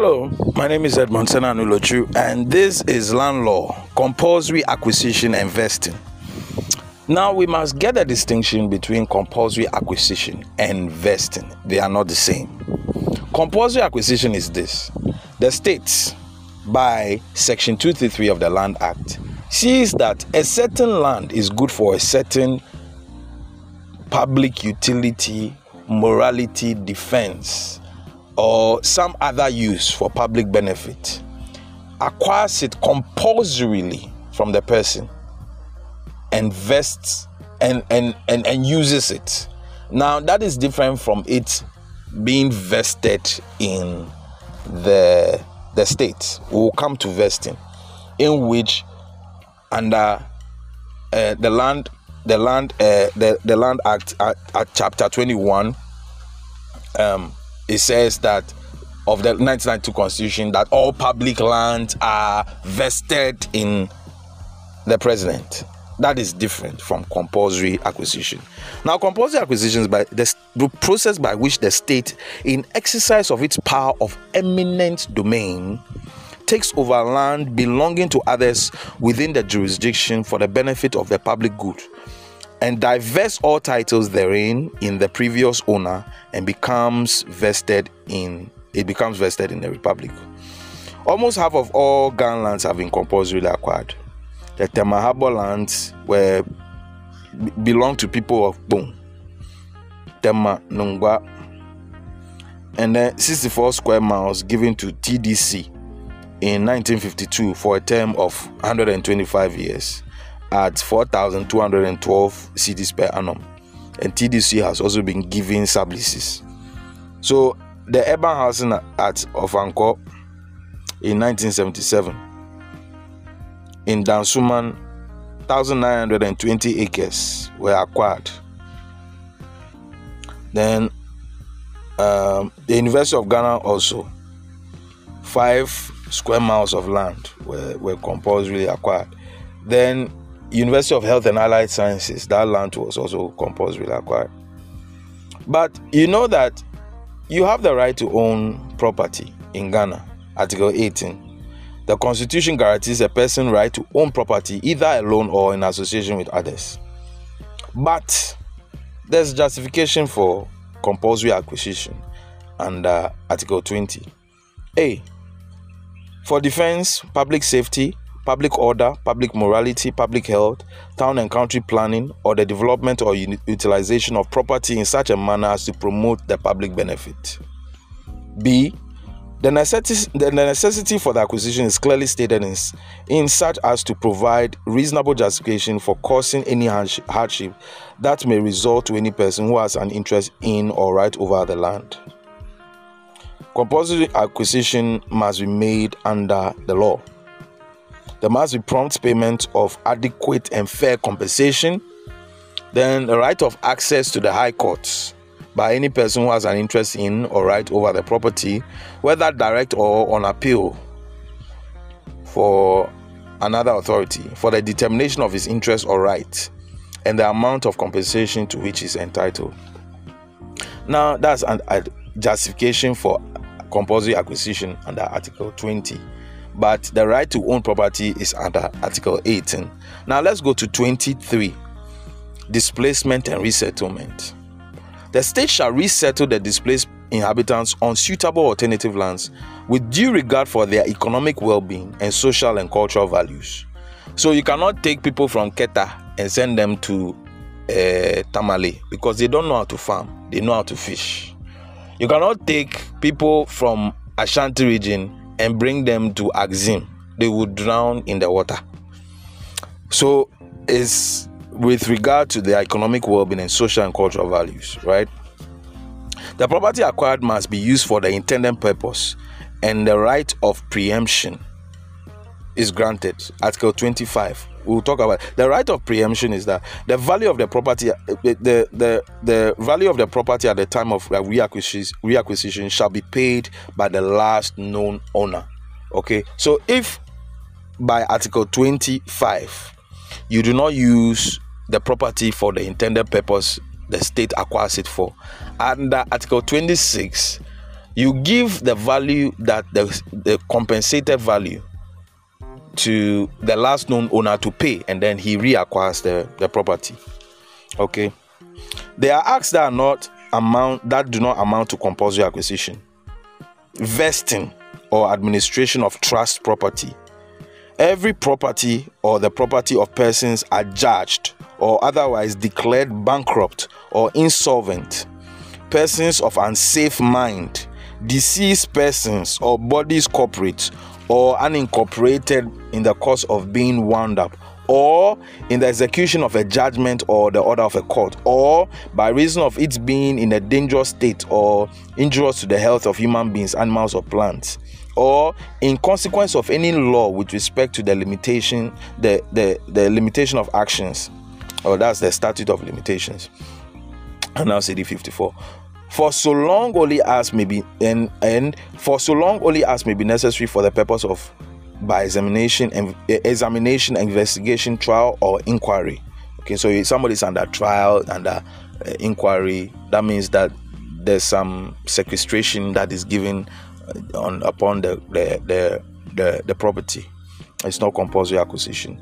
Hello, my name is Edmond Senanulochu, and this is Land Law Compulsory Acquisition and Vesting. Now, we must get a distinction between compulsory acquisition and investing, They are not the same. Compulsory acquisition is this the states, by Section 233 of the Land Act, sees that a certain land is good for a certain public utility, morality, defense or some other use for public benefit acquires it compulsorily from the person and vests and, and, and, and uses it. Now, that is different from it being vested in the, the state. We will come to vesting, in which under uh, the land the land uh, the, the land act at, at chapter 21 um, it says that of the 1992 constitution that all public lands are vested in the president. That is different from compulsory acquisition. Now compulsory acquisition is by the, the process by which the state in exercise of its power of eminent domain takes over land belonging to others within the jurisdiction for the benefit of the public good and divests all titles therein in the previous owner and becomes vested in it becomes vested in the republic. Almost half of all Ghana lands have been compulsorily acquired. The Temahabo lands were belong to people of Boom, Tema Nungua, and then 64 square miles given to TDC in 1952 for a term of 125 years at 4,212 cedis per annum. And TDC has also been giving subleases. So the urban housing at Ofankor in 1977 in Dansoman, 1,920 acres were acquired. Then um, the University of Ghana also, five square miles of land were, were compulsorily acquired. Then University of Health and Allied Sciences, that land was also compulsorily acquired. But you know that you have the right to own property in Ghana, Article 18. The Constitution guarantees a person right to own property either alone or in association with others. But there's justification for compulsory acquisition under Article 20. A. For defense, public safety, public order, public morality, public health, town and country planning, or the development or utilization of property in such a manner as to promote the public benefit. B. The necessity, the necessity for the acquisition is clearly stated in, in such as to provide reasonable justification for causing any hardship that may result to any person who has an interest in or right over the land. Compulsory acquisition must be made under the law. There must be prompt payment of adequate and fair compensation. Then the right of access to the high courts by any person who has an interest in or right over the property, whether direct or on appeal for another authority for the determination of his interest or right and the amount of compensation to which he is entitled. Now, that's a justification for compulsory acquisition under Article 20 but the right to own property is under Article 18. Now let's go to 23 displacement and resettlement. The state shall resettle the displaced inhabitants on suitable alternative lands with due regard for their economic well being and social and cultural values. So you cannot take people from Keta and send them to uh, Tamale because they don't know how to farm, they know how to fish. You cannot take people from Ashanti region and bring them to Axim, they would drown in the water. So, it's with regard to their economic well being and social and cultural values, right? The property acquired must be used for the intended purpose, and the right of preemption is granted. Article 25. We'll talk about the right of preemption is that the value of the property, uh, the the the value of the property at the time of uh, reacquisition, reacquisition shall be paid by the last known owner. Okay, so if by Article 25 you do not use the property for the intended purpose the state acquires it for, under Article 26 you give the value that the, the compensated value to the last known owner to pay and then he reacquires the, the property. Okay? There are acts that are not amount that do not amount to compulsory acquisition vesting or administration of trust property. Every property or the property of persons adjudged or otherwise declared bankrupt or insolvent. Persons of unsafe mind deceased persons or bodies corporate or unincorporated in the course of being wound up or in the execution of a judgment or the order of a court, or by reason of its being in a dangerous state or injurious to the health of human beings, animals, or plants, or in consequence of any law with respect to the limitation, the, the, the limitation of actions, or that's the statute of limitations. And now CD 54 for so long only as may be and, and for so long only as may be necessary for the purpose of by examination and examination, investigation, trial, or inquiry. Okay, so somebody's under trial, under uh, inquiry, that means that there's some sequestration that is given uh, on upon the the, the the, the property. It's not compulsory acquisition.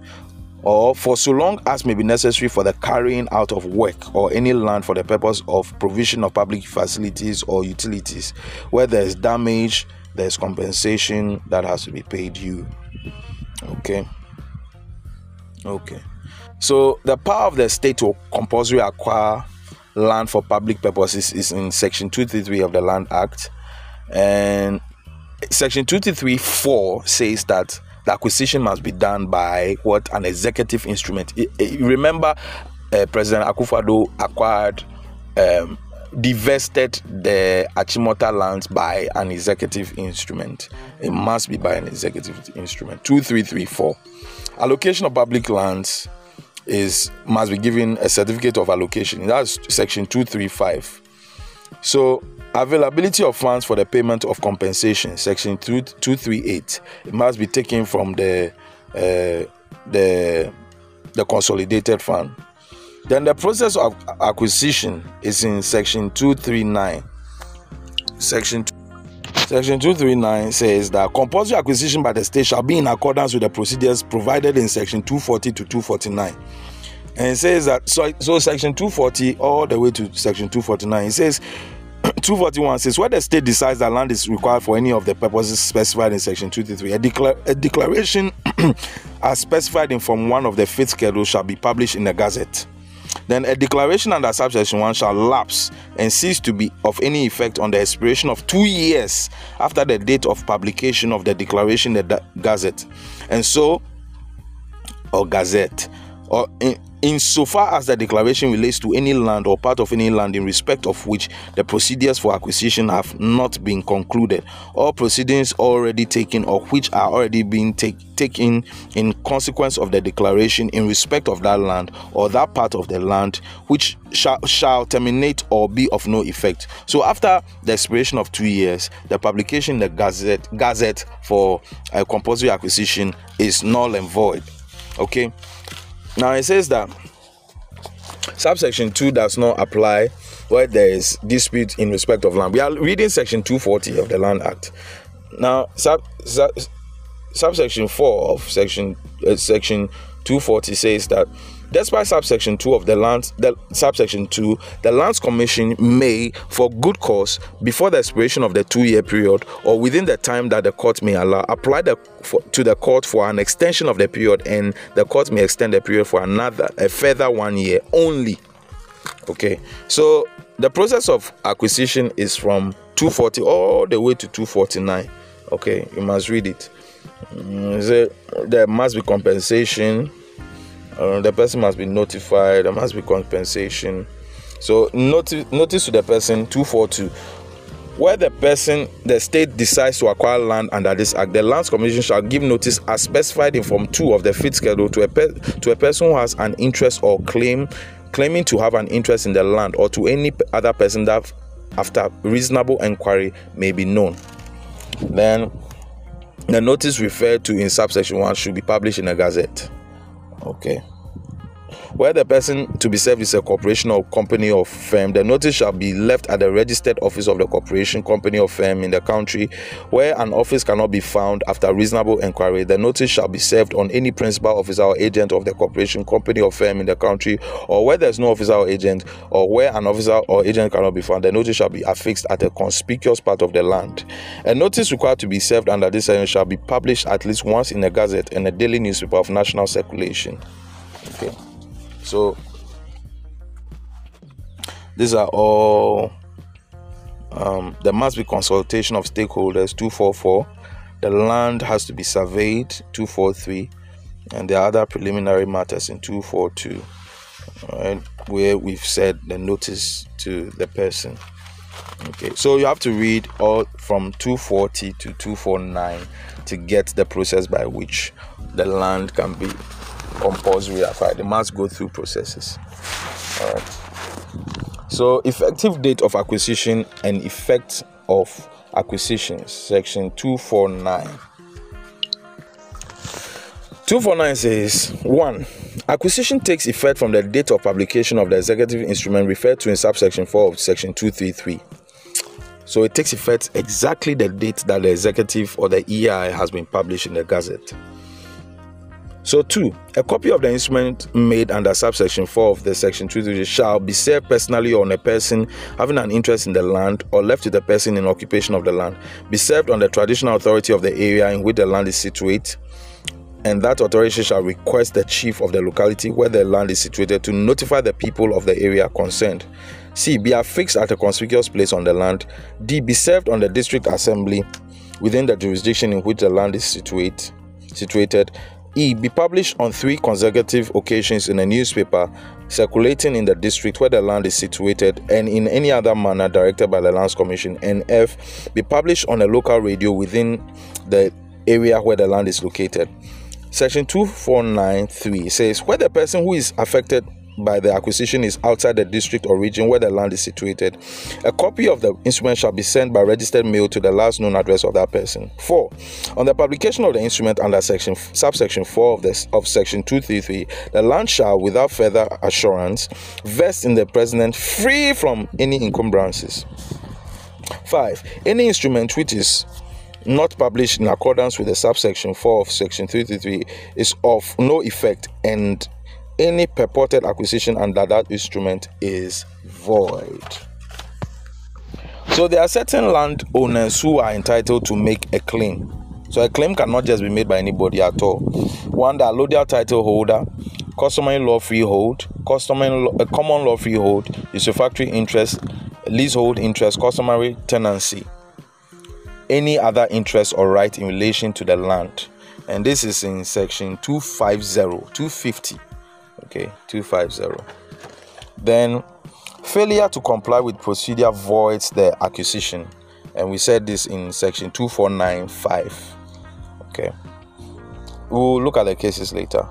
Or for so long as may be necessary for the carrying out of work or any land for the purpose of provision of public facilities or utilities, where there is damage, there's compensation that has to be paid you. Okay. Okay. So the power of the state to compulsory acquire land for public purposes is in section 233 of the Land Act. And section 233.4 says that the acquisition must be done by what an executive instrument. remember, uh, President Akufo-Addo acquired um, divested the Achimota lands by an executive instrument. It must be by an executive instrument. 2334. Allocation of public lands is must be given a certificate of allocation. That's section 235. So availability of funds for the payment of compensation, section 238. It must be taken from the uh, the the consolidated fund. Then the process of acquisition is in section 239. Section Section 239 says that compulsory acquisition by the state shall be in accordance with the procedures provided in section 240 to 249. And it says that so, so section 240 all the way to section 249 it says 241 says where the state decides that land is required for any of the purposes specified in section 233 a, decla- a declaration as specified in form 1 of the fifth schedule shall be published in the gazette then a declaration under subsection 1 shall lapse and cease to be of any effect on the expiration of two years after the date of publication of the declaration in the Gazette. And so, or Gazette, or in, insofar as the declaration relates to any land or part of any land in respect of which the procedures for acquisition have not been concluded, or proceedings already taken or which are already being take, taken in consequence of the declaration in respect of that land or that part of the land which shall, shall terminate or be of no effect. So after the expiration of two years, the publication the Gazette Gazette for a compulsory acquisition is null and void. Okay. Now it says that subsection 2 does not apply where there is dispute in respect of land. We are reading section 240 of the Land Act. Now, sub, sub, subsection 4 of section uh, section 240 says that Despite subsection 2 of the lands the subsection 2, the Lands Commission may, for good cause, before the expiration of the two-year period or within the time that the court may allow, apply the, for, to the court for an extension of the period, and the court may extend the period for another, a further one year only. Okay, so the process of acquisition is from 240 all the way to 249. Okay, you must read it. Mm, there must be compensation uh, the person must be notified there must be compensation. So notice notice to the person 242 where the person the state decides to acquire land under this act the lands commission shall give notice as specified in form 2 of the fifth schedule to a pe- to a person who has an interest or claim claiming to have an interest in the land or to any other person that after reasonable inquiry may be known. Then the notice referred to in subsection 1 should be published in a gazette Okay. Where the person to be served is a corporation or company or firm, the notice shall be left at the registered office of the corporation, company or firm in the country where an office cannot be found after reasonable inquiry. The notice shall be served on any principal officer or agent of the corporation, company or firm in the country or where there's no officer or agent or where an officer or agent cannot be found. The notice shall be affixed at a conspicuous part of the land. A notice required to be served under this section shall be published at least once in a gazette and a daily newspaper of national circulation. Okay, so these are all. Um, there must be consultation of stakeholders 244 the land has to be surveyed 243 and the other preliminary matters in 242 right, where we've said the notice to the person okay so you have to read all from 240 to 249 to get the process by which the land can be compulsory acquired. They must go through processes. All right. So, effective date of acquisition and effect of acquisitions, section 249. 249 says 1. Acquisition takes effect from the date of publication of the executive instrument referred to in subsection 4 of section 233. So it takes effect exactly the date that the executive or the EI has been published in the Gazette. So, two, a copy of the instrument made under subsection 4 of the section 230 shall be served personally on a person having an interest in the land or left to the person in occupation of the land, be served on the traditional authority of the area in which the land is situated, and that authority shall request the chief of the locality where the land is situated to notify the people of the area concerned. C. Be affixed at a conspicuous place on the land. D. Be served on the district assembly within the jurisdiction in which the land is situate, situated E. Be published on three consecutive occasions in a newspaper circulating in the district where the land is situated and in any other manner directed by the Lands Commission. And F. Be published on a local radio within the area where the land is located. Section 2493 says where the person who is affected by the acquisition is outside the district or region where the land is situated. A copy of the instrument shall be sent by registered mail to the last known address of that person. 4. On the publication of the instrument under section subsection 4 of this of section 233, the land shall without further assurance vest in the president free from any encumbrances. 5. Any instrument which is not published in accordance with the subsection 4 of section 333 is of no effect and any purported acquisition under that instrument is void. So there are certain landowners who are entitled to make a claim. So a claim cannot just be made by anybody at all. One, the allodial title holder, customary law freehold, customary law, common law freehold, usufructory interest, leasehold interest, customary tenancy, any other interest or right in relation to the land. And this is in section 250, 250 okay 250 then failure to comply with procedure voids the acquisition. And we said this in section 2495 okay. We'll look at the cases later.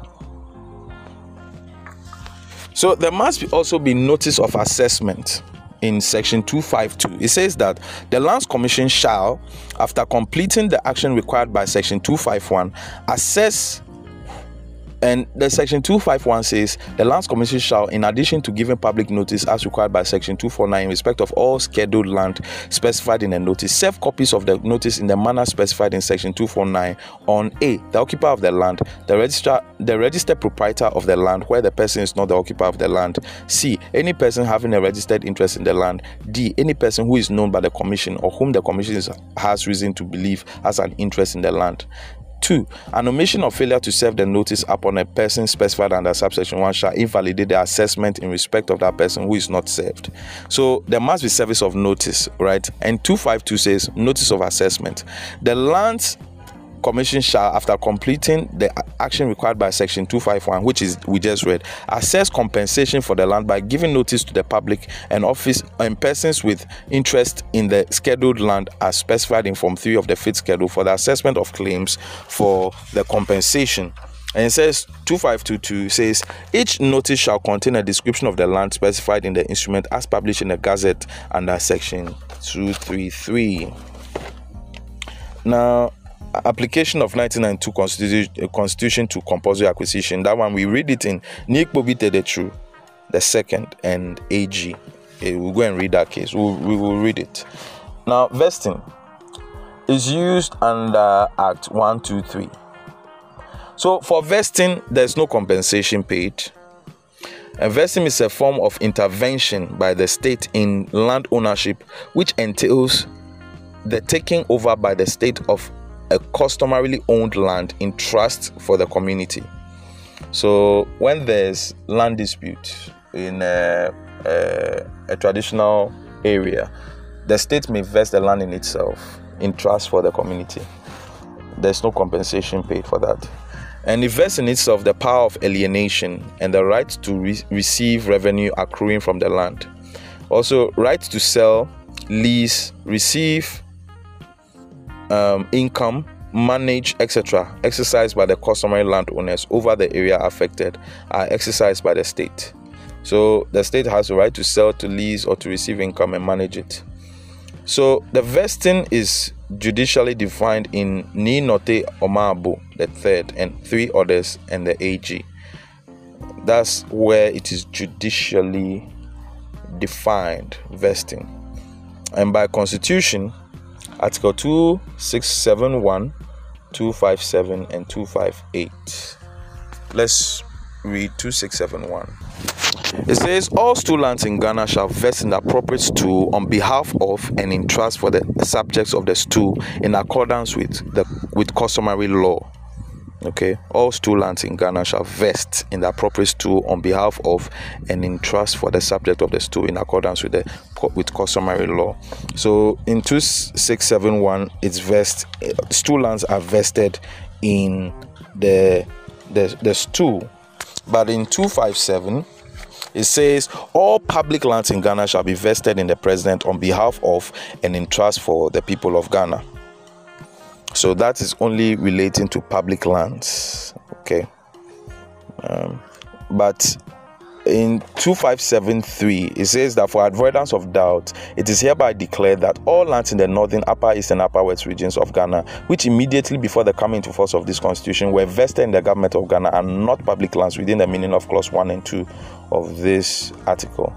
So there must also be notice of assessment in section 252 it says that the lands commission shall after completing the action required by section 251 assess and the section 251 says the Lands Commission shall, in addition to giving public notice as required by section 249 in respect of all scheduled land specified in the notice, serve copies of the notice in the manner specified in section 249 on A. The occupier of the land, the register, the registered proprietor of the land where the person is not the occupier of the land. C. Any person having a registered interest in the land. D. Any person who is known by the commission or whom the commission has reason to believe has an interest in the land. 2. An omission or failure to serve the notice upon a person specified under subsection 1 shall invalidate the assessment in respect of that person who is not served. So there must be service of notice, right? And 252 says notice of assessment. The lands commission shall, after completing the action required by section 251, which is we just read, assess compensation for the land by giving notice to the public and office and persons with interest in the scheduled land as specified in Form 3 of the fifth schedule for the assessment of claims for the compensation. And it says 2522 says each notice shall contain a description of the land specified in the instrument as published in the Gazette under section 233. Now, application of 1992 constitution, to compulsory acquisition. That one we read it in Nii Kpobi Tettey Tsuru, the second, and AG. Eh, we'll go and read that case. We'll, we will read it. Now, vesting is used under Act 123. So, for vesting, there's no compensation paid. Vesting is a form of intervention by the state in land ownership, which entails the taking over by the state of a customarily owned land in trust for the community. So, when there's land dispute in a, a, a traditional area, the state may vest the land in itself in trust for the community. There's no compensation paid for that. And it vests in itself the power of alienation and the right to re- receive revenue accruing from the land. Also, right to sell, lease, receive um, income, manage, etc., exercised by the customary landowners over the area affected are exercised by the state. So the state has the right to sell, to lease, or to receive income and manage it. So the vesting is judicially defined in Nii Nortey Omaboe, the third, and three others, and the AG. That's where it is judicially defined vesting. And by constitution, Article 2671, 257, and 258. Let's read 2671. It says all lands in Ghana shall vest in the appropriate stool on behalf of and in trust for the subjects of the stool in accordance with the with customary law. Okay, all stool lands in Ghana shall vest in the appropriate stool on behalf of and in trust for the subject of the stool in accordance with the with customary law. So in 2671, it's vest eh, stool lands are vested in the the the stool, but in 257 it says all public lands in Ghana shall be vested in the president on behalf of and in trust for the people of Ghana. So that is only relating to public lands. Okay. Um, but in 2573 it says that for avoidance of doubt it is hereby declared that all lands in the northern upper east and upper west regions of ghana which immediately before the coming into force of this constitution were vested in the government of ghana are not public lands within the meaning of clause 1 and 2 of this article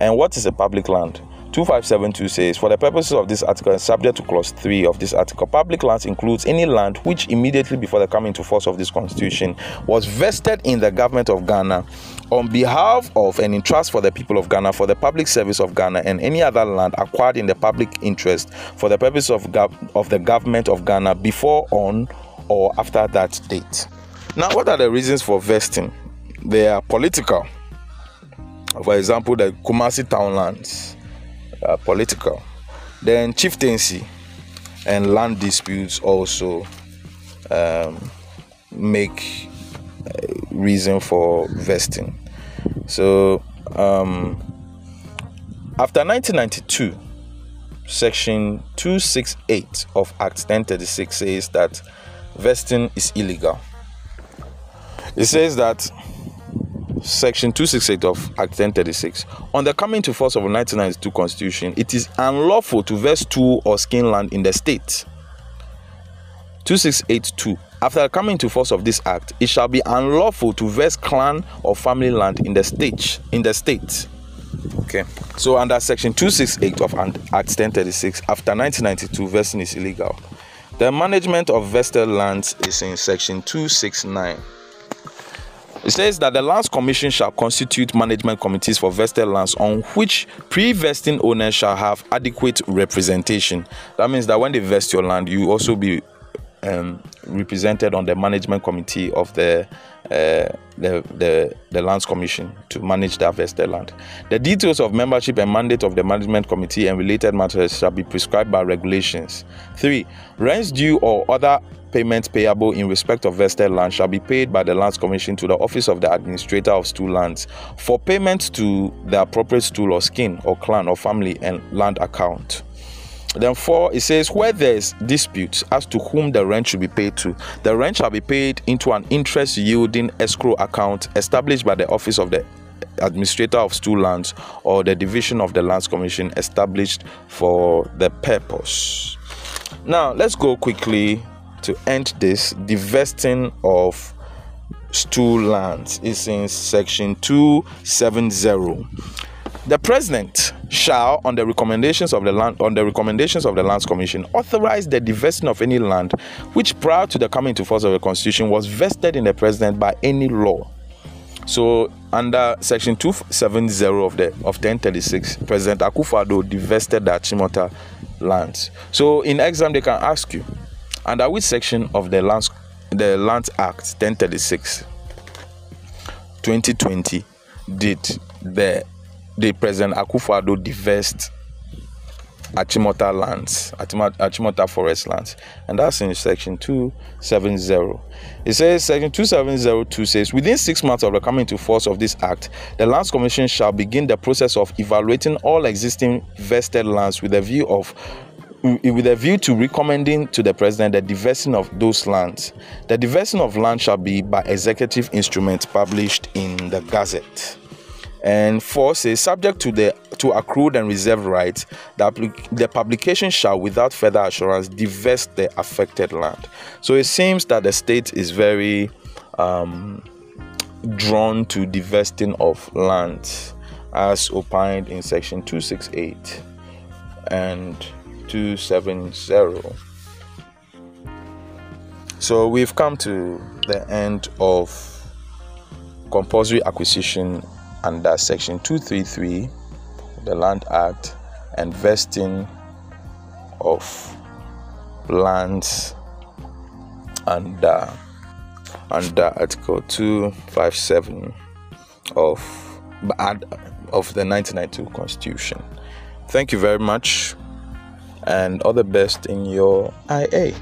and what is a public land 2572 says, For the purposes of this article and subject to clause 3 of this article, public lands includes any land which immediately before the coming into force of this constitution was vested in the government of Ghana on behalf of and in trust for the people of Ghana for the public service of Ghana and any other land acquired in the public interest for the purpose of, gov- of the government of Ghana before, on, or after that date. Now, what are the reasons for vesting? They are political. For example, the Kumasi townlands uh, political. Then chieftaincy and land disputes also um, make reason for vesting. So um, after 1992, Section 268 of Act 1036 says that vesting is illegal. It says that Section 268 of Act 1036. On the coming to force of the 1992 Constitution, it is unlawful to vest two or skin land in the state. 2682. After coming to force of this act, it shall be unlawful to vest clan or family land in the state. In the state. Okay. So under section 268 of Act 1036, after 1992, vesting is illegal. The management of vested lands is in section 269. It says that the Lands Commission shall constitute management committees for vested lands on which pre vesting owners shall have adequate representation. That means that when they vest your land, you also be um, represented on the management committee of the, uh, the, the the lands commission to manage that vested land. The details of membership and mandate of the management committee and related matters shall be prescribed by regulations. Three, rents due or other payments payable in respect of vested land shall be paid by the Lands Commission to the office of the administrator of stool lands for payment to the appropriate stool or skin or clan or family and land account. Then four, it says where there is dispute as to whom the rent should be paid to, the rent shall be paid into an interest yielding escrow account established by the office of the administrator of stool lands or the division of the lands commission established for the purpose. Now let's go quickly to end this, divesting of stool lands is in section 270 the president shall, on the recommendations of the land, on the recommendations of the Lands Commission, authorize the divesting of any land which, prior to the coming into force of the Constitution, was vested in the president by any law. So, under Section 270 of the of 1036, President Akufo-Addo divested the Achimota lands. So, in exam, they can ask you, under which section of the Lands the Lands Act 1036 2020 did the the President Akufo-Addo divest Achimota lands, Achimota forest lands, and that's in section 270. It says, section 2702 says, within six months of the coming into force of this act, the Lands Commission shall begin the process of evaluating all existing vested lands with a view of with a view to recommending to the president the divesting of those lands. The divesting of land shall be by executive instrument published in the Gazette. And four says, subject to the to accrued and reserved rights, the, the publication shall, without further assurance, divest the affected land. So it seems that the state is very um, drawn to divesting of land, as opined in section 268 and 270. So we've come to the end of compulsory acquisition under Section 233 the Land Act and vesting of lands under under Article 257 of of the 1992 Constitution. Thank you very much and all the best in your IA.